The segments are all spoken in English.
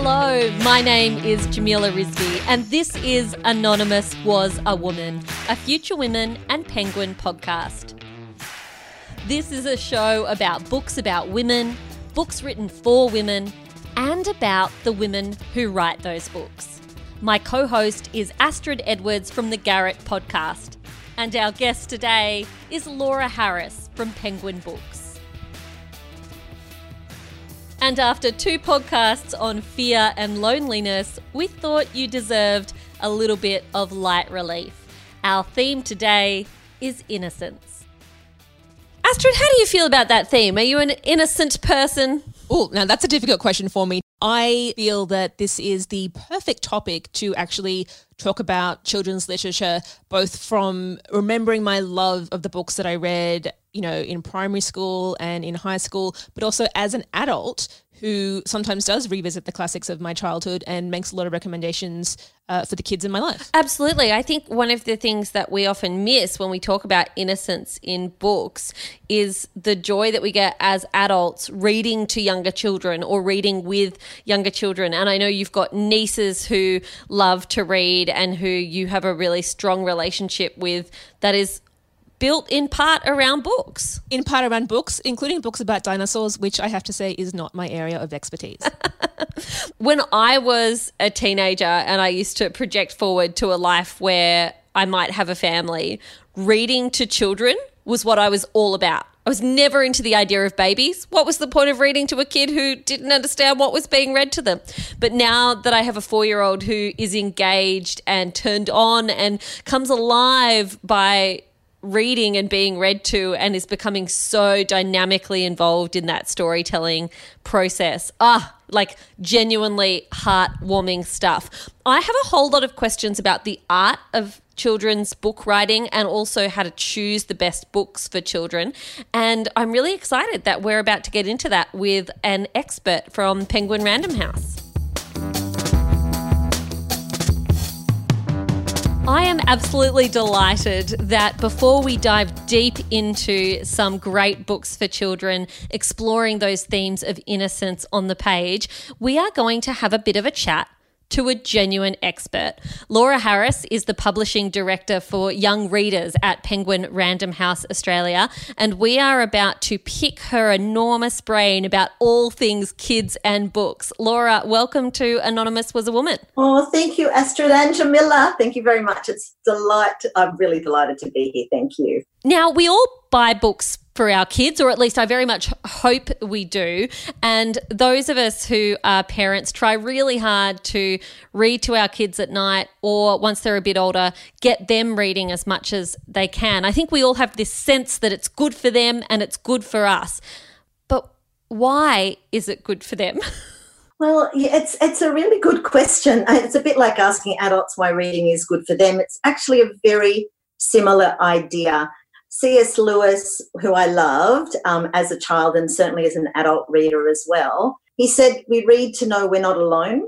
Hello, my name is Jamila Rizvi, and this is Anonymous Was a Woman, a Future Women and Penguin podcast. This is a show about books about women, books written for women, and about the women who write those books. My co host is Astrid Edwards from the Garret podcast, and our guest today is Laura Harris from Penguin Books. And after two podcasts on fear and loneliness, we thought you deserved a little bit of light relief. Our theme today is innocence. Astrid, how do you feel about that theme? Are you an innocent person? Oh, now that's a difficult question for me. I feel that this is the perfect topic to actually talk about children's literature, both from remembering my love of the books that I read, you know, in primary school and in high school, but also as an adult who sometimes does revisit the classics of my childhood and makes a lot of recommendations uh, for the kids in my life. Absolutely. I think one of the things that we often miss when we talk about innocence in books is the joy that we get as adults reading to younger children or reading with younger children. And I know you've got nieces who love to read and who you have a really strong relationship with that is built in part around books. In part around books, including books about dinosaurs, which I have to say is not my area of expertise. when I was a teenager and I used to project forward to a life where I might have a family, reading to children was what I was all about. I was never into the idea of babies. What was the point of reading to a kid who didn't understand what was being read to them? But now that I have a four year old who is engaged and turned on and comes alive by reading and being read to and is becoming so dynamically involved in that storytelling process. Ah, like genuinely heartwarming stuff. I have a whole lot of questions about the art of children's book writing and also how to choose the best books for children. And I'm really excited that we're about to get into that with an expert from Penguin Random House. I am absolutely delighted that before we dive deep into some great books for children, exploring those themes of innocence on the page, we are going to have a bit of a chat to a genuine expert. Laura Harris is the publishing director for young readers at Penguin Random House Australia, and we are about to pick her enormous brain about all things kids and books. Laura, welcome to Anonymous Was a Woman. Oh, thank you, Astrid and Jamila. Thank you very much. It's delight. I'm really delighted to be here. Thank you. Now, we all buy books for our kids, or at least I very much hope we do. And those of us who are parents try really hard to read to our kids at night, or once they're a bit older, get them reading as much as they can. I think we all have this sense that it's good for them and it's good for us. But why is it good for them? Well, yeah, it's it's a really good question. It's a bit like asking adults why reading is good for them. It's actually a very similar idea. C.S. Lewis, who I loved um, as a child and certainly as an adult reader as well, he said, We read to know we're not alone.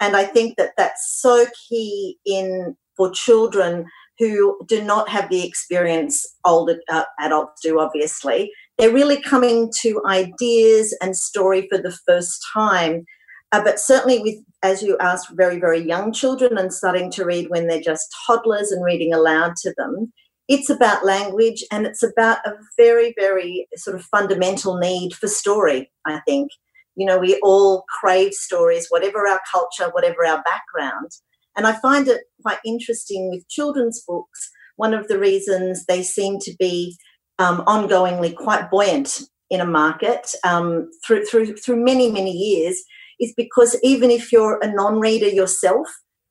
And I think that that's so key in for children who do not have the experience older uh, adults do, obviously. They're really coming to ideas and story for the first time. Uh, but certainly, with as you asked, very, very young children and starting to read when they're just toddlers and reading aloud to them, it's about language and it's about a very, very sort of fundamental need for story, I think. You know, we all crave stories, whatever our culture, whatever our background. And I find it quite interesting with children's books. One of the reasons they seem to be um, ongoingly quite buoyant in a market um, through, through, through many, many years is because even if you're a non reader yourself,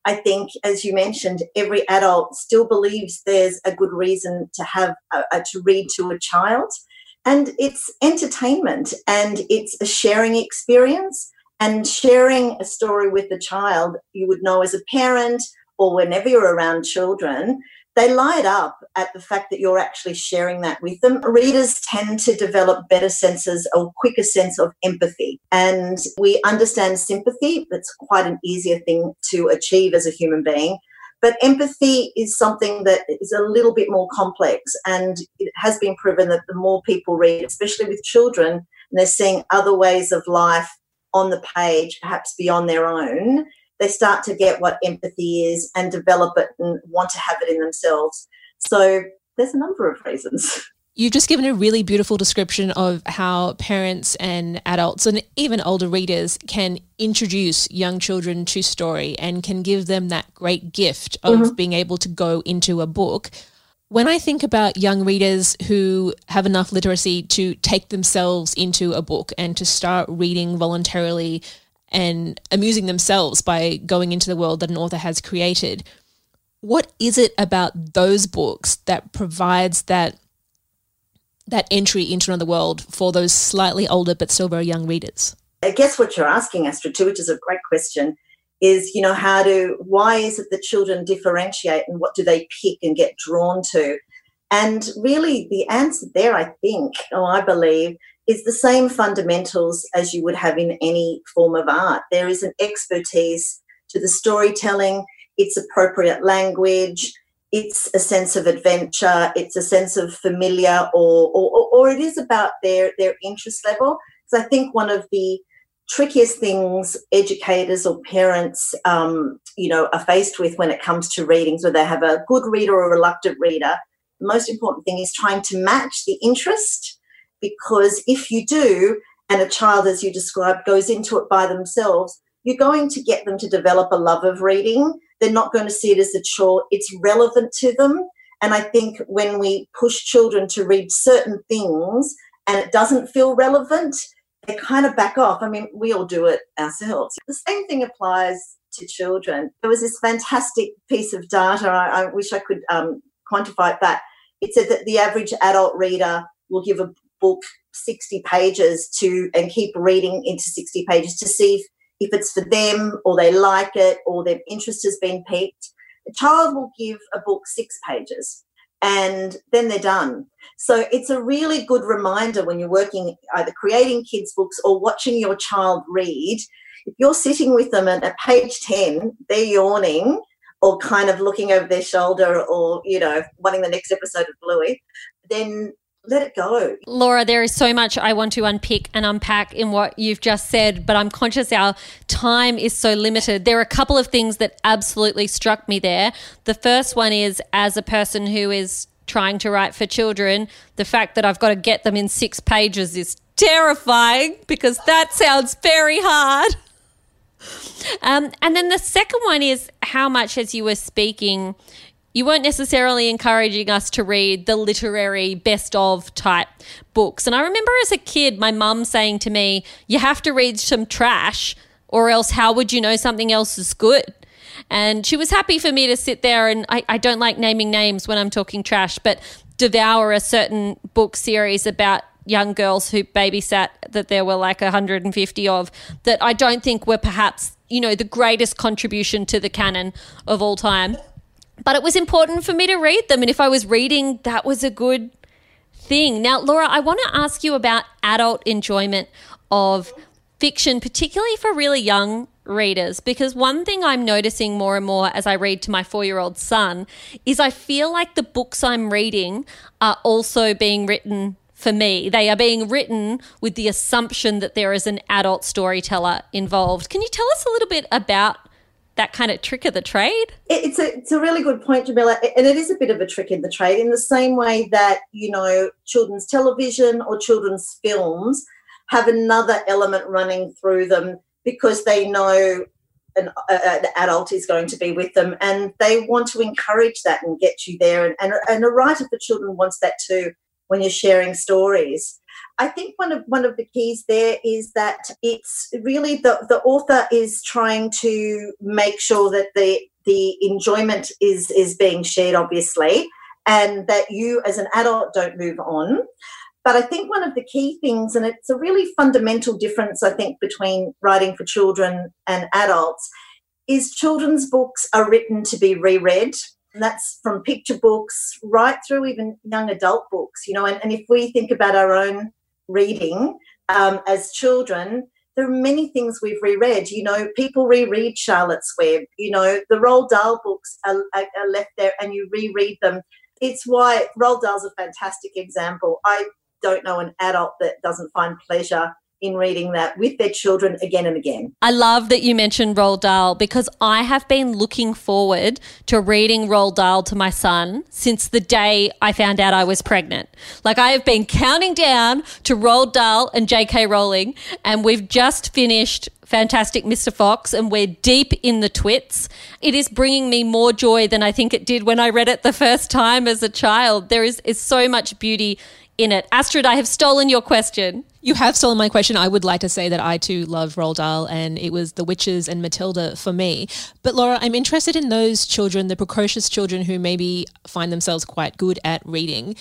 I think, as you mentioned, every adult still believes there's a good reason to have a, a, to read to a child, and it's entertainment and it's a sharing experience. And sharing a story with a child, you would know as a parent or whenever you're around children, they light up at the fact that you're actually sharing that with them. Readers tend to develop better senses or quicker sense of empathy. And we understand sympathy. That's quite an easier thing to achieve as a human being. But empathy is something that is a little bit more complex. And it has been proven that the more people read, especially with children, and they're seeing other ways of life on the page, perhaps beyond their own, they start to get what empathy is and develop it and want to have it in themselves. So there's a number of reasons. You've just given a really beautiful description of how parents and adults and even older readers can introduce young children to story and can give them that great gift of mm-hmm. being able to go into a book. When I think about young readers who have enough literacy to take themselves into a book and to start reading voluntarily and amusing themselves by going into the world that an author has created, what is it about those books that provides that that entry into another world for those slightly older but still very young readers? I guess what you're asking, Astrid, too, which is a great question, is you know how do why is it that children differentiate and what do they pick and get drawn to? And really, the answer there, I think, or I believe, is the same fundamentals as you would have in any form of art. There is an expertise to the storytelling, it's appropriate language, it's a sense of adventure, it's a sense of familiar, or or, or it is about their their interest level. So I think one of the trickiest things educators or parents, um, you know, are faced with when it comes to readings, whether they have a good reader or a reluctant reader. The most important thing is trying to match the interest, because if you do, and a child, as you described, goes into it by themselves, you're going to get them to develop a love of reading they're not going to see it as a chore. It's relevant to them. And I think when we push children to read certain things and it doesn't feel relevant, they kind of back off. I mean, we all do it ourselves. The same thing applies to children. There was this fantastic piece of data. I, I wish I could um, quantify it, but it said that the average adult reader will give a book 60 pages to and keep reading into 60 pages to see if if it's for them or they like it or their interest has been piqued. A child will give a book six pages and then they're done. So it's a really good reminder when you're working either creating kids' books or watching your child read. If you're sitting with them at, at page 10, they're yawning or kind of looking over their shoulder or, you know, wanting the next episode of Bluey, then let it go. Laura, there is so much I want to unpick and unpack in what you've just said, but I'm conscious our time is so limited. There are a couple of things that absolutely struck me there. The first one is as a person who is trying to write for children, the fact that I've got to get them in six pages is terrifying because that sounds very hard. Um, and then the second one is how much, as you were speaking, you weren't necessarily encouraging us to read the literary best of type books. And I remember as a kid, my mum saying to me, You have to read some trash, or else how would you know something else is good? And she was happy for me to sit there, and I, I don't like naming names when I'm talking trash, but devour a certain book series about young girls who babysat that there were like 150 of that I don't think were perhaps, you know, the greatest contribution to the canon of all time but it was important for me to read them. And if I was reading, that was a good thing. Now, Laura, I want to ask you about adult enjoyment of fiction, particularly for really young readers, because one thing I'm noticing more and more as I read to my four year old son is I feel like the books I'm reading are also being written for me. They are being written with the assumption that there is an adult storyteller involved. Can you tell us a little bit about that kind of trick of the trade? It's a it's a really good point, Jamila, and it is a bit of a trick in the trade in the same way that you know children's television or children's films have another element running through them because they know an, an, adult is going to be with them and they want to encourage that and get you there and, and, and a writer for children wants that too when you're sharing stories I think one of one of the keys there is that it's really the, the author is trying to make sure that the the enjoyment is is being shared, obviously, and that you as an adult don't move on. But I think one of the key things, and it's a really fundamental difference, I think, between writing for children and adults, is children's books are written to be reread. And that's from picture books right through even young adult books, you know. And, and if we think about our own reading um, as children, there are many things we've reread. You know, people reread Charlotte's Web. You know, the Roald Dahl books are, are, left there and you reread them. It's why Roald Dahl's a fantastic example. I don't know an adult that doesn't find pleasure in reading that with their children again and again. I love that you mentioned Roald Dahl because I have been looking forward to reading Roald Dahl to my son since the day I found out I was pregnant. Like I have been counting down to Roald Dahl and J.K. Rowling, and we've just finished Fantastic Mr. Fox, and we're deep in the twits. It is bringing me more joy than I think it did when I read it the first time as a child. There is, is so much beauty in it. Astrid, I have stolen your question. You have stolen my question. I would like to say that I too love Roald Dahl and it was The Witches and Matilda for me. But Laura, I'm interested in those children, the precocious children who maybe find themselves quite good at reading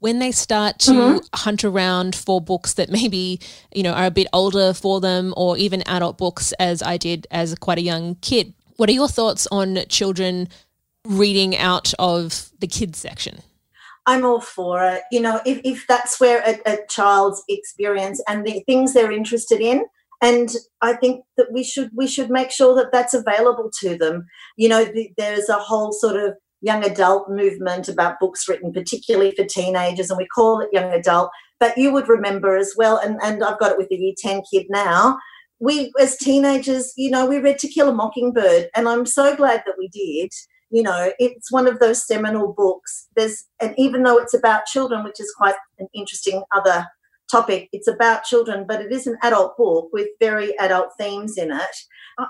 when they start to mm-hmm. hunt around for books that maybe you know are a bit older for them or even adult books as i did as quite a young kid what are your thoughts on children reading out of the kids section i'm all for it you know if, if that's where a, a child's experience and the things they're interested in and i think that we should we should make sure that that's available to them you know the, there's a whole sort of young adult movement about books written particularly for teenagers, and we call it young adult. But you would remember as well, and, and I've got it with the year 10 kid now. We, as teenagers, you know, we read To Kill a Mockingbird, and I'm so glad that we did. You know, it's one of those seminal books. There's, and even though it's about children, which is quite an interesting other topic, it's about children, but it is an adult book with very adult themes in it.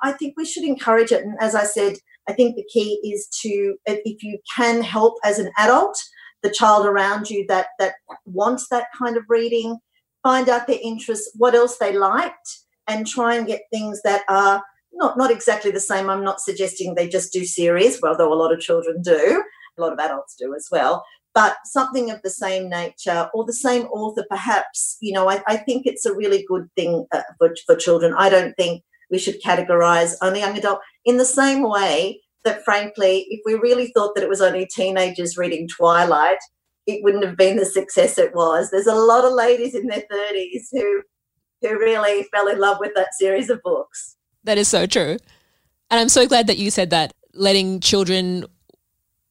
I think we should encourage it. And as I said, I think the key is to, if you can help as an adult, the child around you that that wants that kind of reading, find out their interests, what else they liked, and try and get things that are not not exactly the same. I'm not suggesting they just do series, well, though a lot of children do, a lot of adults do as well. But something of the same nature or the same author, perhaps. You know, I, I think it's a really good thing uh, for, for children. I don't think we should categorize only young adult in the same way that frankly if we really thought that it was only teenagers reading twilight it wouldn't have been the success it was there's a lot of ladies in their 30s who who really fell in love with that series of books that is so true. And i'm so glad that you said that letting children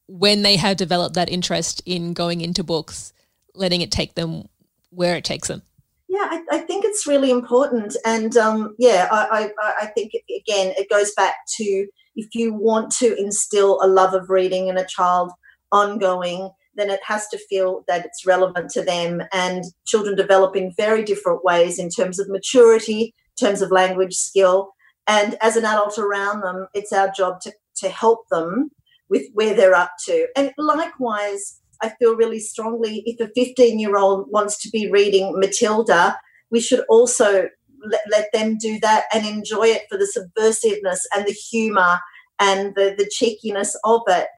when they have developed that interest in going into books letting it take them where it takes them. Yeah, I, I, think it's really important, and um, yeah, I, I, I, think again it goes back to if you want to instill a love of reading in a child ongoing, then it has to feel that it's relevant to them. And children develop in very different ways in terms of maturity, in terms of language skill, and as an adult around them, it's our job to to help them with where they're up to. And likewise, I feel really strongly if a 15 year old wants to be reading Matilda, we should also let, let them do that and enjoy it for the subversiveness and the humor and the, the cheekiness of it.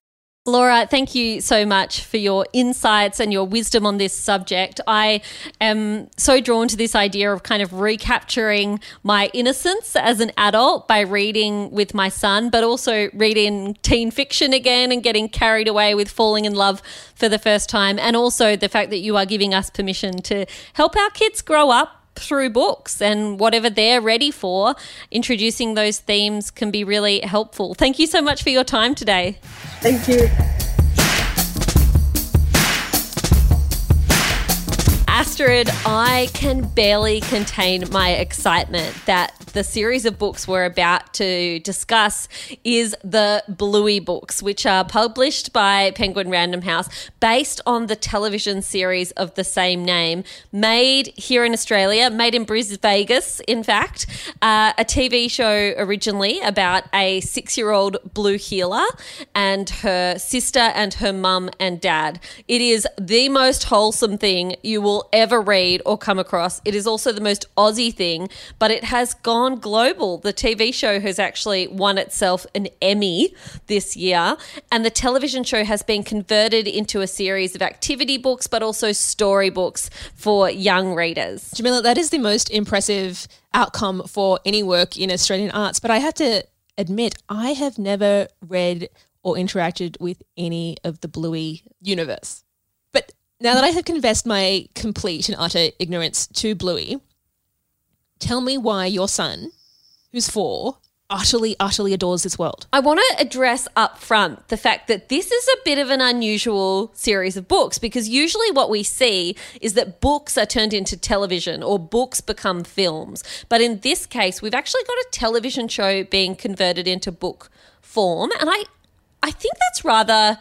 Laura, thank you so much for your insights and your wisdom on this subject. I am so drawn to this idea of kind of recapturing my innocence as an adult by reading with my son, but also reading teen fiction again and getting carried away with falling in love for the first time. And also the fact that you are giving us permission to help our kids grow up through books and whatever they're ready for, introducing those themes can be really helpful. Thank you so much for your time today. Thank you. Astrid, I can barely contain my excitement that the series of books we're about to discuss is the Bluey books, which are published by Penguin Random House based on the television series of the same name, made here in Australia, made in Brisbane, Vegas, in fact, uh, a TV show originally about a six year old blue heeler and her sister and her mum and dad. It is the most wholesome thing you will ever read or come across. It is also the most Aussie thing, but it has gone gone global. The TV show has actually won itself an Emmy this year, and the television show has been converted into a series of activity books, but also storybooks for young readers. Jamila, that is the most impressive outcome for any work in Australian arts, but I have to admit, I have never read or interacted with any of the Bluey universe. Now that I have confessed my complete and utter ignorance to Bluey, tell me why your son, who's four, utterly, utterly adores this world. I want to address up front the fact that this is a bit of an unusual series of books because usually what we see is that books are turned into television or books become films. But in this case, we've actually got a television show being converted into book form. And I, I think that's rather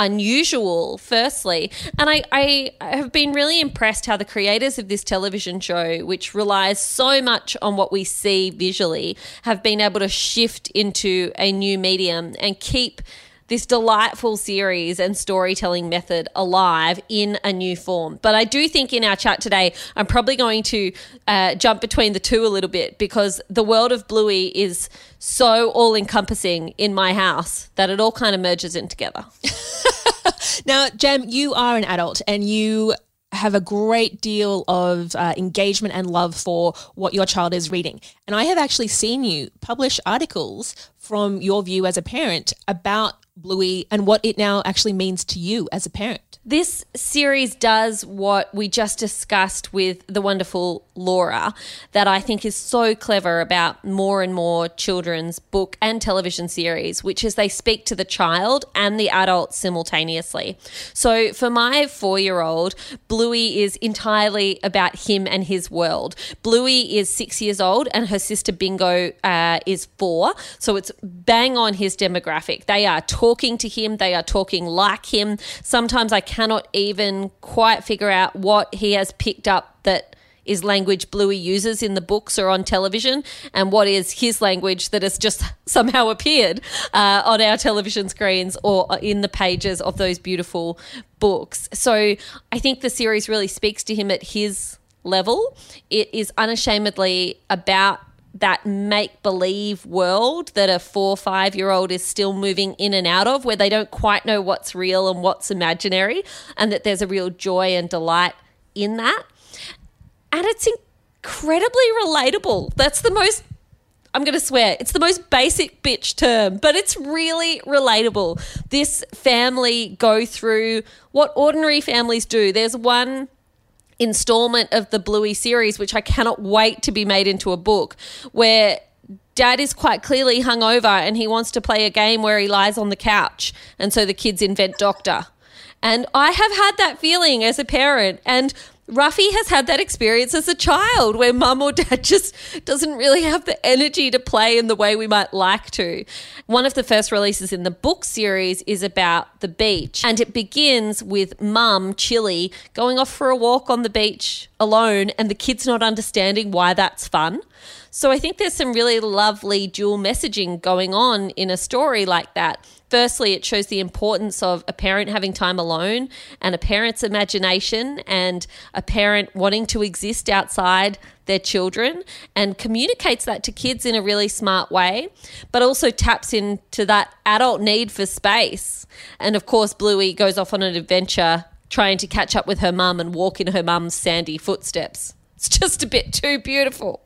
unusual, firstly. And I, I have been really impressed how the creators of this television show, which relies so much on what we see visually, have been able to shift into a new medium and keep this delightful series and storytelling method alive in a new form. But I do think in our chat today, I'm probably going to uh, jump between the two a little bit because the world of Bluey is so all encompassing in my house that it all kind of merges in together. now, Jem, you are an adult and you have a great deal of uh, engagement and love for what your child is reading. And I have actually seen you publish articles from your view as a parent about Bluey and what it now actually means to you as a parent. This series does what we just discussed with the wonderful Laura, that I think is so clever about more and more children's book and television series, which is they speak to the child and the adult simultaneously. So for my four year old, Bluey is entirely about him and his world. Bluey is six years old and her sister Bingo uh, is four. So it's bang on his demographic. They are talking to him, they are talking like him. Sometimes I cannot even quite figure out what he has picked up that is language Bluey uses in the books or on television, and what is his language that has just somehow appeared uh, on our television screens or in the pages of those beautiful books. So I think the series really speaks to him at his level. It is unashamedly about that make believe world that a four or five year old is still moving in and out of, where they don't quite know what's real and what's imaginary, and that there's a real joy and delight in that. And it's incredibly relatable. That's the most I'm going to swear, it's the most basic bitch term, but it's really relatable. This family go through what ordinary families do. There's one installment of the Bluey series, which I cannot wait to be made into a book, where dad is quite clearly hungover and he wants to play a game where he lies on the couch. And so the kids invent Doctor. And I have had that feeling as a parent. And Ruffy has had that experience as a child where mum or dad just doesn't really have the energy to play in the way we might like to. One of the first releases in the book series is about the beach, and it begins with mum, Chilli, going off for a walk on the beach alone and the kids not understanding why that's fun. So I think there's some really lovely dual messaging going on in a story like that firstly, it shows the importance of a parent having time alone and a parent's imagination and a parent wanting to exist outside their children and communicates that to kids in a really smart way, but also taps into that adult need for space. And of course, Bluey goes off on an adventure trying to catch up with her mum and walk in her mum's sandy footsteps. It's just a bit too beautiful.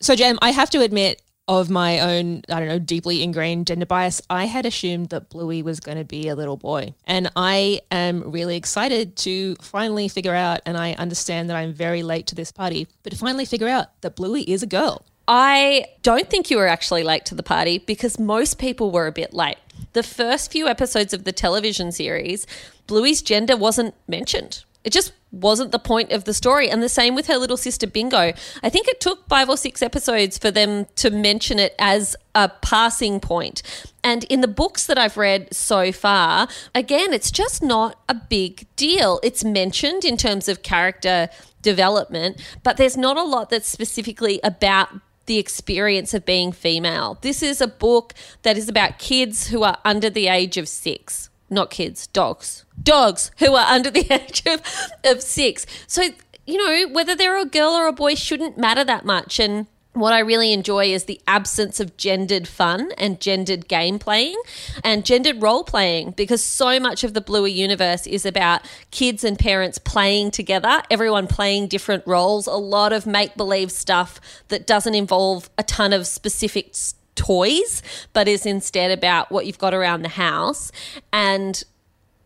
so, Jem, I have to admit, of my own, I don't know, deeply ingrained gender bias, I had assumed that Bluey was going to be a little boy. And I am really excited to finally figure out, and I understand that I'm very late to this party, but to finally figure out that Bluey is a girl. I don't think you were actually late to the party because most people were a bit late. The first few episodes of the television series, Bluey's gender wasn't mentioned. It just wasn't the point of the story. And the same with her little sister Bingo. I think it took five or six episodes for them to mention it as a passing point. And in the books that I've read so far, again, it's just not a big deal. It's mentioned in terms of character development, but there's not a lot that's specifically about the experience of being female. This is a book that is about kids who are under the age of six not kids, dogs, dogs who are under the age of, of six. So, you know, whether they're a girl or a boy shouldn't matter that much. And what I really enjoy is the absence of gendered fun and gendered game playing and gendered role playing because so much of the Bluey universe is about kids and parents playing together, everyone playing different roles, a lot of make believe stuff that doesn't involve a ton of specific toys, but is instead about what you've got around the house. And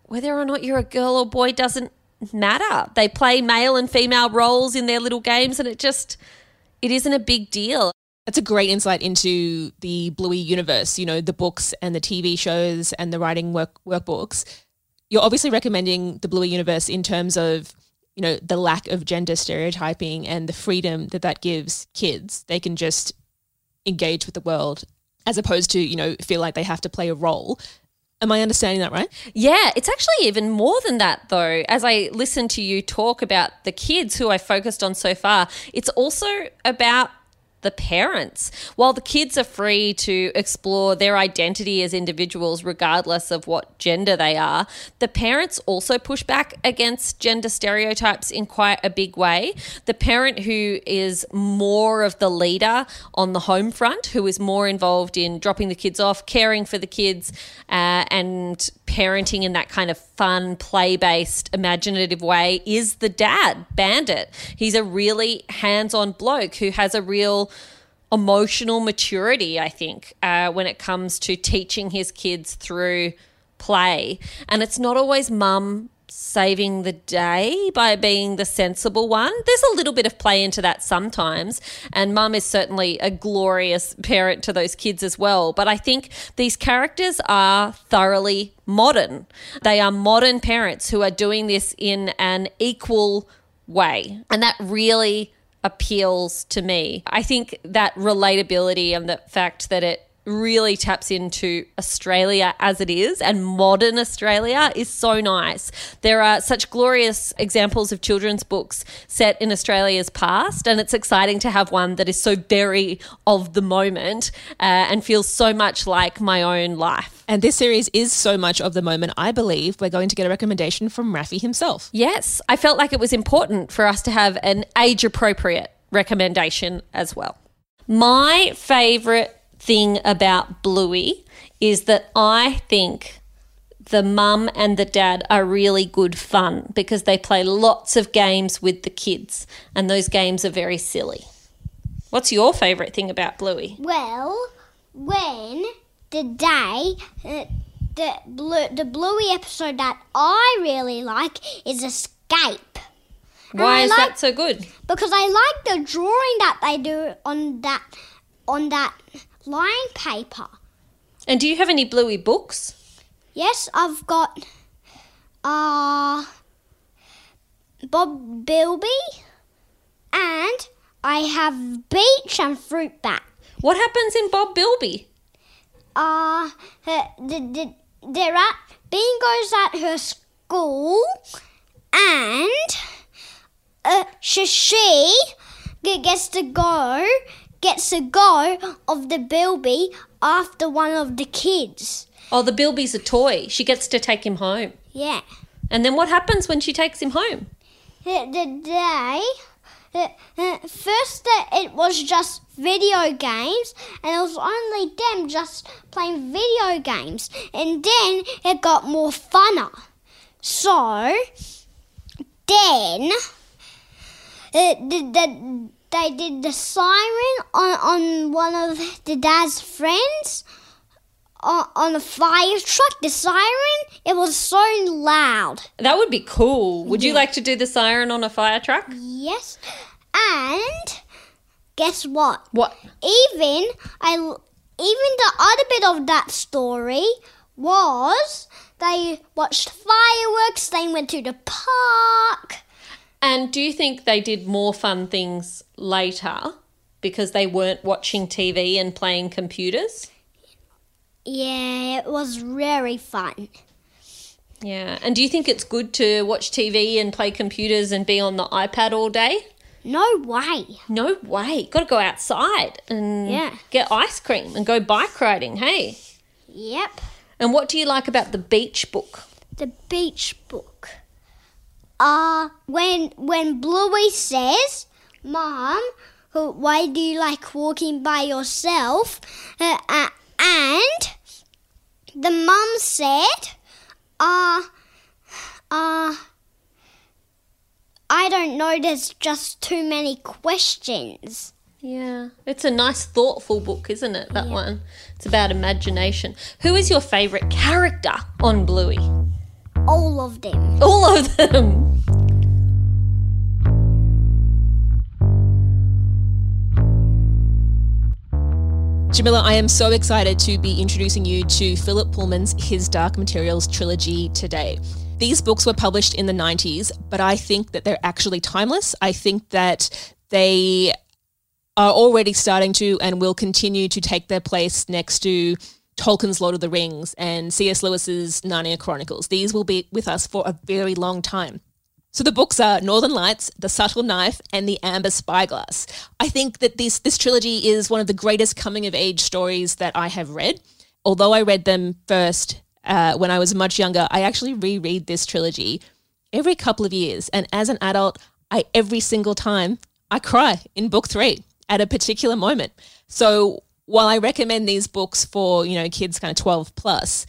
whether or not you're a girl or boy doesn't matter. They play male and female roles in their little games, and it just it isn't a big deal. That's a great insight into the Bluey universe, you know, the books and the TV shows and the writing work workbooks. You're obviously recommending the Bluey universe in terms of, you know, the lack of gender stereotyping and the freedom that that gives kids. They can just engage with the world as opposed to, you know, feel like they have to play a role. Am I understanding that right? Yeah, it's actually even more than that, though. As I listen to you talk about the kids who I focused on so far, it's also about the parents. While the kids are free to explore their identity as individuals, regardless of what gender they are, the parents also push back against gender stereotypes in quite a big way. The parent who is more of the leader on the home front, who is more involved in dropping the kids off, caring for the kids, uh, and parenting in that kind of fun, play based, imaginative way is the dad, Bandit. He's a really hands on bloke who has a real emotional maturity, I think, uh, when it comes to teaching his kids through play. And it's not always mum saving the day by being the sensible one. There's a little bit of play into that sometimes. And mum is certainly a glorious parent to those kids as well. But I think these characters are thoroughly modern. They are modern parents who are doing this in an equal way. And that really appeals to me. I think that relatability and the fact that it really taps into Australia as it is and modern Australia is so nice. There are such glorious examples of children's books set in Australia's past, and it's exciting to have one that is so very of the moment uh, and feels so much like my own life. And this series is so much of the moment, I believe we're going to get a recommendation from Raffi himself. Yes, I felt like it was important for us to have an age appropriate recommendation as well. My favourite thing about Bluey is that I think the mum and the dad are really good fun because they play lots of games with the kids, and those games are very silly. What's your favourite thing about Bluey? Well, when the day, uh, the blue, the Bluey episode that I really like is Escape. Why is like- that so good? because I like the drawing that they do on that on that line paper. And do you have any Bluey books? Yes, I've got uh Bob Bilby and I have Beach and Fruit Bat. What happens in Bob Bilby? Uh her, the, the, they're at Bingo's at her school and uh, she, she gets to go gets a go of the Bilby after one of the kids. Oh, the Bilby's a toy. She gets to take him home. Yeah. And then what happens when she takes him home? the, day first it was just video games and it was only them just playing video games and then it got more funner so then uh, the, the, they did the siren on, on one of the dad's friends on, on a fire truck the siren it was so loud That would be cool. Would you like to do the siren on a fire truck? Yes. And guess what? What? Even I even the other bit of that story was they watched fireworks, they went to the park. And do you think they did more fun things later because they weren't watching TV and playing computers? Yeah, it was very fun. Yeah. And do you think it's good to watch TV and play computers and be on the iPad all day? No way. No way. Got to go outside and Yeah. get ice cream and go bike riding. Hey. Yep. And what do you like about the beach book? The beach book. Uh when when Bluey says, "Mom, why do you like walking by yourself?" Uh, uh, and the mom said, "Uh, uh, I don't know. There's just too many questions." Yeah. It's a nice, thoughtful book, isn't it? That one. It's about imagination. Who is your favourite character on Bluey? All of them. All of them. Jamila, I am so excited to be introducing you to Philip Pullman's His Dark Materials trilogy today. These books were published in the 90s, but I think that they're actually timeless. I think that they are already starting to and will continue to take their place next to Tolkien's Lord of the Rings and C.S. Lewis's Narnia Chronicles. These will be with us for a very long time. So the books are Northern Lights, The Subtle Knife, and The Amber Spyglass. I think that this this trilogy is one of the greatest coming of age stories that I have read. Although I read them first uh, when I was much younger, I actually reread this trilogy every couple of years. And as an adult, I every single time I cry in book three at a particular moment. So while I recommend these books for you know kids kind of twelve plus,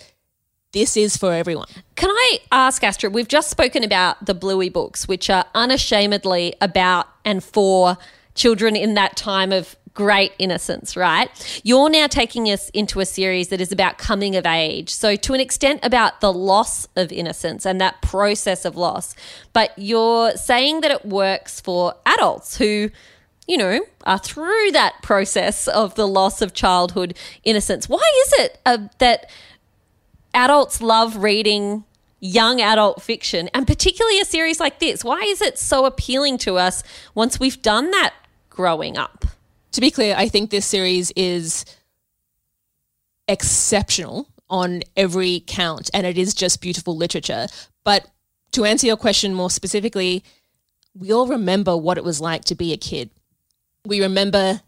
this is for everyone. Can I ask Astrid? We've just spoken about the Bluey books, which are unashamedly about and for children in that time of great innocence, right? You're now taking us into a series that is about coming of age. So, to an extent, about the loss of innocence and that process of loss. But you're saying that it works for adults who you know, are through that process of the loss of childhood innocence. Why is it uh, that adults love reading young adult fiction and particularly a series like this? Why is it so appealing to us once we've done that growing up? To be clear, I think this series is exceptional on every count and it is just beautiful literature. But to answer your question more specifically, we all remember what it was like to be a kid. We remember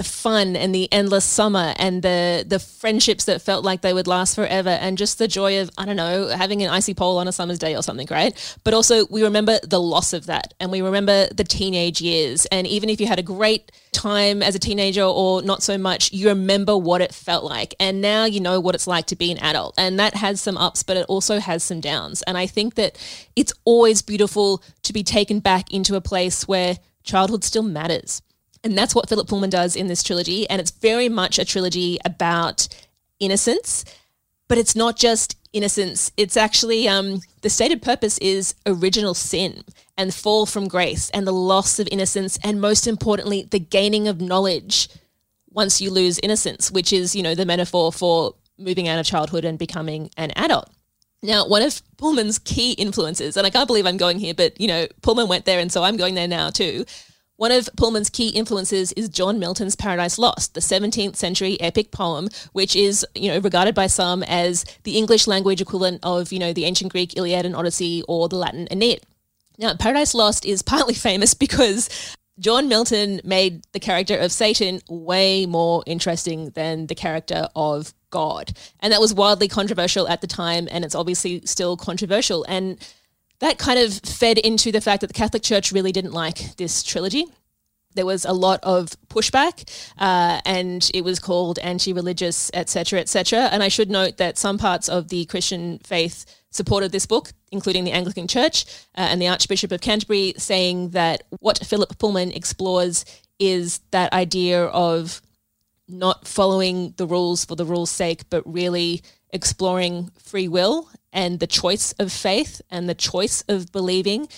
the fun and the endless summer and the the friendships that felt like they would last forever and just the joy of I don't know having an icy pole on a summer's day or something right? But also we remember the loss of that and we remember the teenage years. And even if you had a great time as a teenager or not so much you remember what it felt like. And now you know what it's like to be an adult. And that has some ups but it also has some downs. And I think that it's always beautiful to be taken back into a place where childhood still matters and that's what Philip Pullman does in this trilogy. And it's very much a trilogy about innocence, but it's not just innocence. It's actually um, the stated purpose is original sin and fall from grace and the loss of innocence. And most importantly, the gaining of knowledge once you lose innocence, which is, you know, the metaphor for moving out of childhood and becoming an adult. Now, one of Pullman's key influences, and I can't believe I'm going here, but you know, Pullman went there, and so I'm going there now too, one of Pullman's key influences is John Milton's Paradise Lost, the 17th century epic poem, which is, you know, regarded by some as the English language equivalent of, you know, the ancient Greek Iliad and Odyssey or the Latin Aeneid. Now, Paradise Lost is partly famous because John Milton made the character of Satan way more interesting than the character of God. And that was wildly controversial at the time, and it's obviously still controversial. And that kind of fed into the fact that the Catholic Church really didn't like this trilogy. There was a lot of pushback, uh, and it was called anti-religious, etc., etc. And I should note that some parts of the Christian faith supported this book, including the Anglican Church uh, and the Archbishop of Canterbury, saying that what Philip Pullman explores is that idea of not following the rules for the rules' sake, but really exploring free will and the choice of faith and the choice of believing.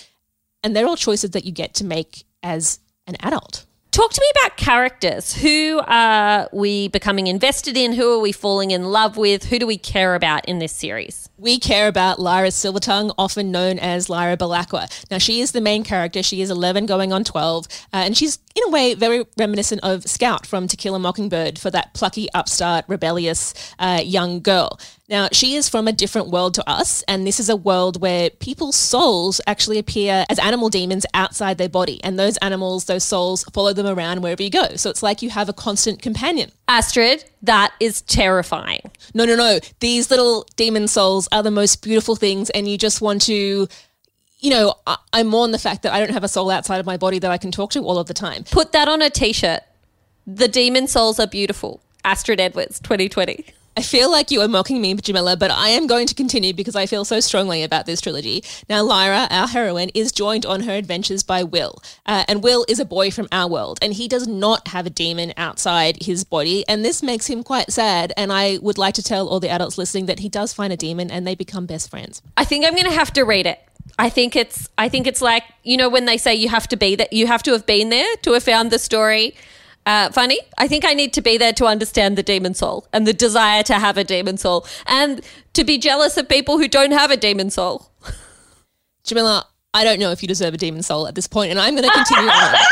And they're all choices that you get to make as an adult. Talk to me about characters. Who are we becoming invested in? Who are we falling in love with? Who do we care about in this series? We care about Lyra Silvertongue, often known as Lyra Belacqua. Now, she is the main character. She is 11 going on 12, uh, and she's, in a way, very reminiscent of Scout from To Kill a Mockingbird for that plucky, upstart, rebellious uh, young girl. Now, she is from a different world to us, and this is a world where people's souls actually appear as animal demons outside their body. And those animals, those souls, follow them around wherever you go. So it's like you have a constant companion. Astrid, that is terrifying. No, no, no. These little demon souls are the most beautiful things, and you just want to you know, I, I mourn the fact that I don't have a soul outside of my body that I can talk to all of the time. Put that on a t shirt. The demon souls are beautiful. Astrid Edwards, 2020. I feel like you are mocking me, Jamila, but I am going to continue because I feel so strongly about this trilogy. Now, Lyra, our heroine, is joined on her adventures by Will. Uh, and Will is a boy from our world, and he does not have a demon outside his body. And this makes him quite sad. And I would like to tell all the adults listening that he does find a demon and they become best friends. I think I'm going to have to read it. I think it's I think it's like, you know when they say you have to be that you have to have been there to have found the story. Uh, funny. I think I need to be there to understand the demon soul and the desire to have a demon soul and to be jealous of people who don't have a demon soul. Jamila, I don't know if you deserve a demon soul at this point, and I'm going to continue on.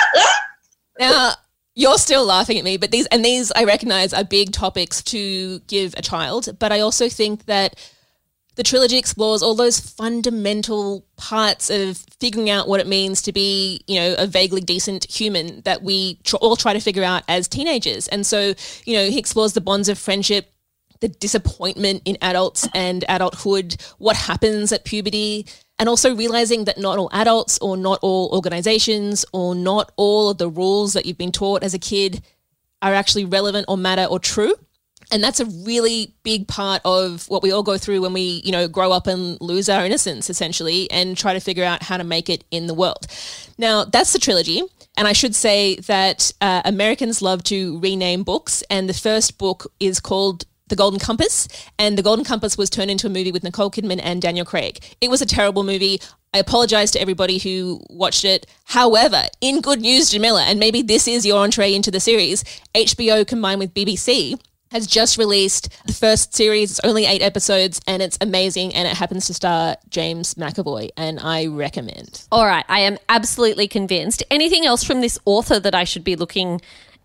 Now, you're still laughing at me, but these and these I recognize are big topics to give a child, but I also think that the trilogy explores all those fundamental parts of figuring out what it means to be, you know, a vaguely decent human that we tr- all try to figure out as teenagers. And so, you know, he explores the bonds of friendship, the disappointment in adults and adulthood, what happens at puberty, and also realizing that not all adults or not all organizations or not all of the rules that you've been taught as a kid are actually relevant or matter or true. And that's a really big part of what we all go through when we, you know, grow up and lose our innocence essentially and try to figure out how to make it in the world. Now, that's the trilogy. And I should say that uh, Americans love to rename books. And the first book is called the Golden Compass, and The Golden Compass was turned into a movie with Nicole Kidman and Daniel Craig. It was a terrible movie. I apologize to everybody who watched it. However, in good news, Jamila, and maybe this is your entree into the series, HBO combined with BBC has just released the first series. It's only eight episodes and it's amazing. And it happens to star James McAvoy. And I recommend. All right, I am absolutely convinced. Anything else from this author that I should be looking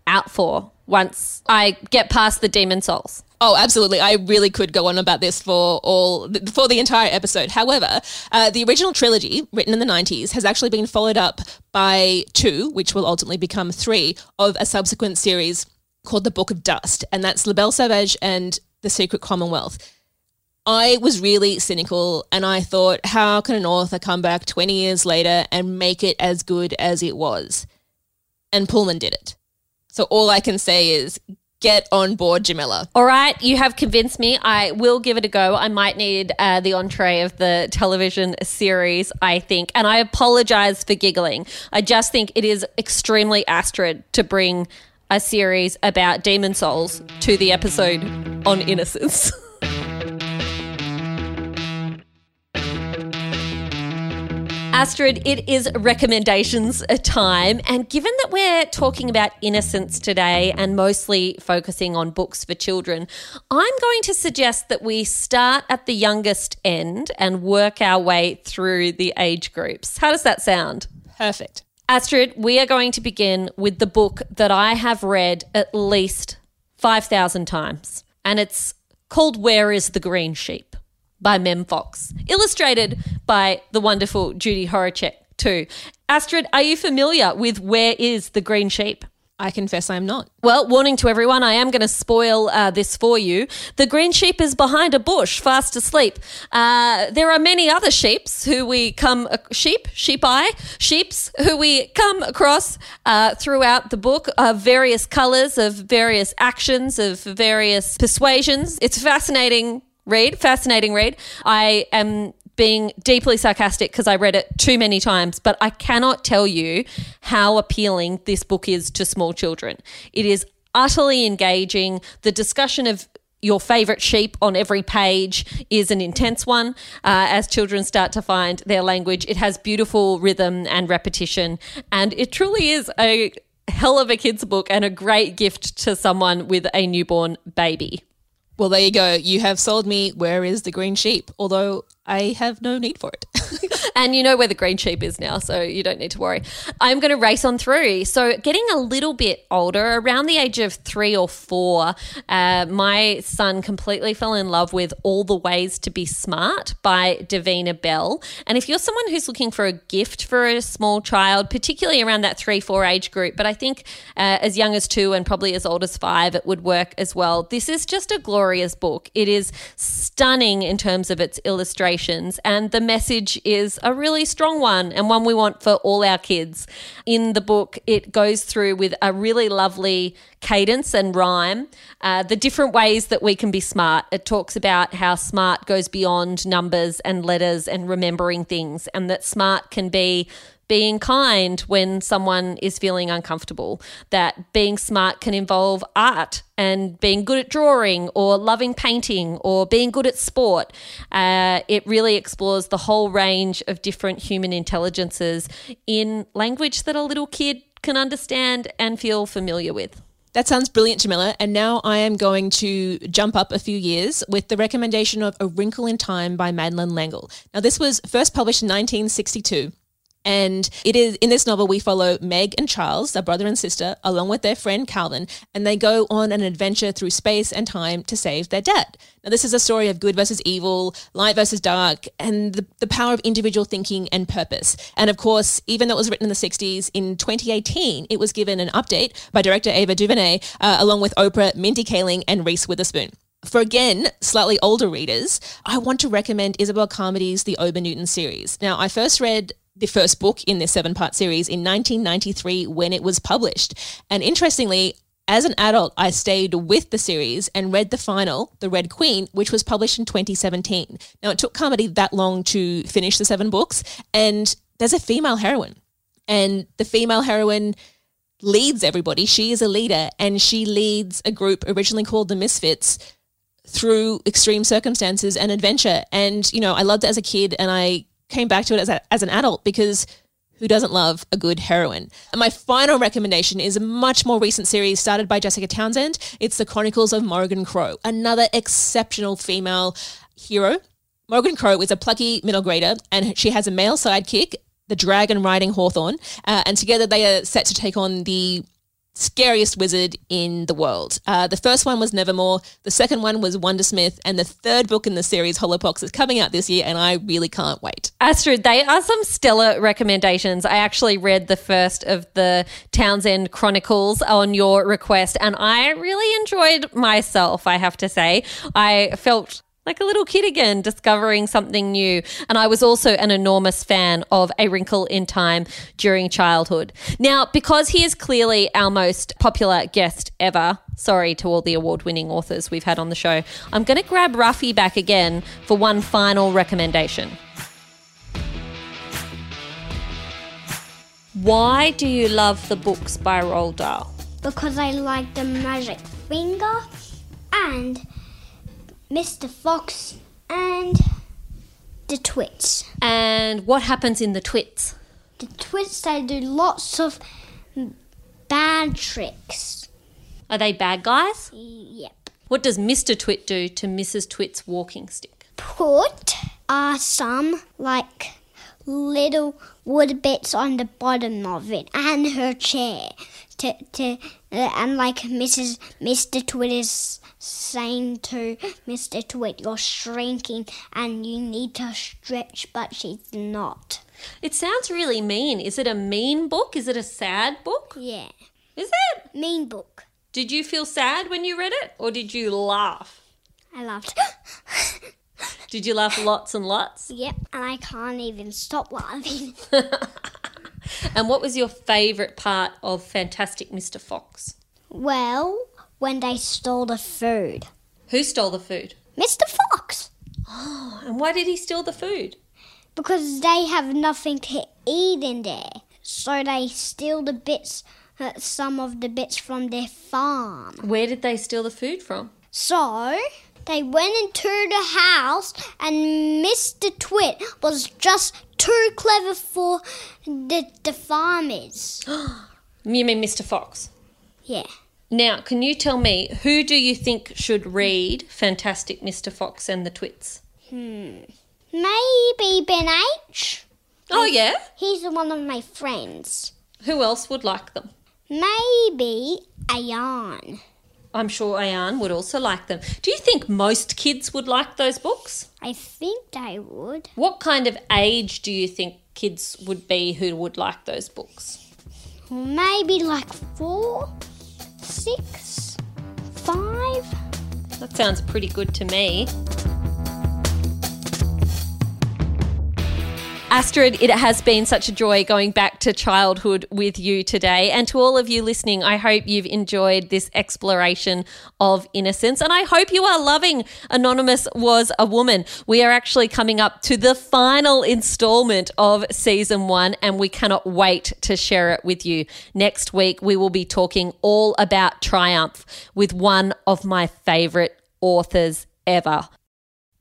out for once I get past the demon souls? Oh, absolutely. I really could go on about this for all for the entire episode. However, uh, the original trilogy, written in the 90s, has actually been followed up by two, which will ultimately become three, of a subsequent series called The Book of Dust, and that's La Belle Sauvage and The Secret Commonwealth. I was really cynical and I thought, how can an author come back 20 years later and make it as good as it was? And Pullman did it. So all I can say is get on board, Jamila. All right, you have convinced me. I will give it a go. I might need uh, the entree of the television series, I think. And I apologize for giggling. I just think it is extremely Astrid to bring a series about demon souls to the episode on innocence. Astrid, it is recommendations time. And given that we're talking about innocence today and mostly focusing on books for children, I'm going to suggest that we start at the youngest end and work our way through the age groups. How does that sound? Perfect. Astrid, we are going to begin with the book that I have read at least 5,000 times, and it's called Where is the Green Sheep by Mem Fox, illustrated by the wonderful Judy Horacek, too. Astrid, are you familiar with Where is the Green Sheep? I confess I'm not. Well, warning to everyone, I am going to spoil uh, this for you. The green sheep is behind a bush, fast asleep. Uh, there are many other sheeps who we come, sheep, sheep eye, sheeps who we come across uh, throughout the book of various colors, of various actions, of various persuasions. It's fascinating read, fascinating read. I am being deeply sarcastic because I read it too many times, but I cannot tell you how appealing this book is to small children. It is utterly engaging. The discussion of your favorite sheep on every page is an intense one uh, as children start to find their language. It has beautiful rhythm and repetition, and it truly is a hell of a kid's book and a great gift to someone with a newborn baby. Well, there you go. You have sold me. Where is the green sheep? Although I have no need for it. and you know where the green sheep is now, so you don't need to worry. I'm going to race on through. So, getting a little bit older, around the age of three or four, uh, my son completely fell in love with All the Ways to Be Smart by Davina Bell. And if you're someone who's looking for a gift for a small child, particularly around that three, four age group, but I think uh, as young as two and probably as old as five, it would work as well. This is just a glorious book. It is stunning in terms of its illustrations, and the message is a really strong one and one we want for all our kids. In the book, it goes through with a really lovely cadence and rhyme uh, the different ways that we can be smart. It talks about how smart goes beyond numbers and letters and remembering things, and that smart can be being kind when someone is feeling uncomfortable, that being smart can involve art and being good at drawing or loving painting or being good at sport. Uh, it really explores the whole range of different human intelligences in language that a little kid can understand and feel familiar with. That sounds brilliant, Jamila. And now I am going to jump up a few years with the recommendation of A Wrinkle in Time by Madeleine L'Engle. Now, this was first published in 1962. And it is in this novel we follow Meg and Charles, a brother and sister, along with their friend Calvin, and they go on an adventure through space and time to save their dad. Now this is a story of good versus evil, light versus dark, and the, the power of individual thinking and purpose. And of course, even though it was written in the 60s, in 2018 it was given an update by director Ava DuVernay, uh, along with Oprah, Mindy Kaling, and Reese Witherspoon. For again, slightly older readers, I want to recommend Isobelle Carmody's The Obernewtyn series. Now, I first read the first book in this seven part series in 1993 when it was published. And interestingly, as an adult, I stayed with the series and read the final, The Red Queen, which was published in 2017. Now, it took Carmody that long to finish the seven books, and there's a female heroine. And the female heroine leads everybody. She is a leader, and she leads a group originally called the Misfits through extreme circumstances and adventure. And, you know, I loved it as a kid, and I came back to it as, a, as an adult because who doesn't love a good heroine? And my final recommendation is a much more recent series started by Jessica Townsend. It's The Chronicles of Morrigan Crow, another exceptional female hero. Morrigan Crow is a plucky middle grader and she has a male sidekick, the dragon riding Hawthorne, uh, and together they are set to take on the scariest wizard in the world. Uh, the first one was Nevermore, the second one was Wondersmith, and the third book in the series, Hollowpox, is coming out this year, and I really can't wait. Astrid, they are some stellar recommendations. I actually read the first of the Townsend Chronicles on your request, and I really enjoyed myself, I have to say. I felt like a little kid again, discovering something new. And I was also an enormous fan of A Wrinkle in Time during childhood. Now, because he is clearly our most popular guest ever, sorry to all the award winning authors we've had on the show, I'm going to grab Ruffy back again for one final recommendation. Why do you love the books by Roald Dahl? because I like the magic finger and Mr. Fox and the Twits. And what happens in the twits? The Twits they do lots of bad tricks. Are they bad guys? Yep. What does Mr. Twit do to Mrs. Twit's walking stick? Put uh, some like little wood bits on the bottom of it and her chair to to uh, and like Mrs. Mr. Twit is saying to Mr. Twit, "You're shrinking and you need to stretch," but she's not. It sounds really mean. Is it a mean book? Is it a sad book? Yeah, Is it? mean book. Did you feel sad when you read it or did you laugh? I laughed. Did you laugh lots and lots? yep, and I can't even stop laughing. And what was your favourite part of Fantastic Mr. Fox? well, when they stole the food, Who stole the food? Mr. Fox. Oh, and why did he steal the food? because they have nothing to eat in there. So they steal the bits, uh, some of the bits from their farm. Where did they steal the food from? So they went into the house, and Mr. Twit was just too clever for the, the farmers. You mean Mr. Fox? Yeah. Now, can you tell me who do you think should read Fantastic Mr. Fox and the Twits? Hmm. Maybe Ben H. Oh, yeah? He's one of my friends. Who else would like them? Maybe Ayan. I'm sure Ayan would also like them. Do you think most kids would like those books? I think they would. What kind of age do you think kids would be who would like those books? Maybe like four, six, five. That sounds pretty good to me. Astrid, it has been such a joy going back to childhood with you today. And to all of you listening, I hope you've enjoyed this exploration of innocence. And I hope you are loving Anonymous Was a Woman. We are actually coming up to the final installment of season one, and we cannot wait to share it with you. Next week, we will be talking all about Triumph with one of my favorite authors ever.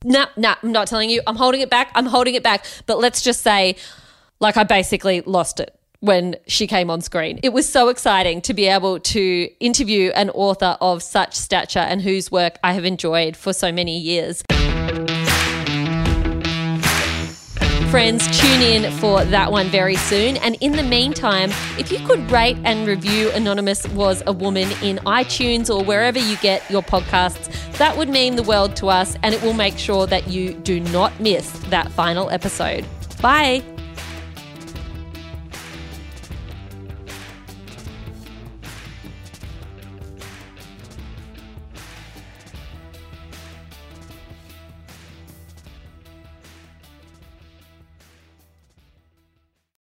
No, no, I'm not telling you. I'm holding it back. I'm holding it back. But let's just say, like, I basically lost it when she came on screen. It was so exciting to be able to interview an author of such stature and whose work I have enjoyed for so many years. Friends, tune in for that one very soon. And in the meantime, if you could rate and review Anonymous Was a Woman in iTunes or wherever you get your podcasts, that would mean the world to us and it will make sure that you do not miss that final episode. Bye.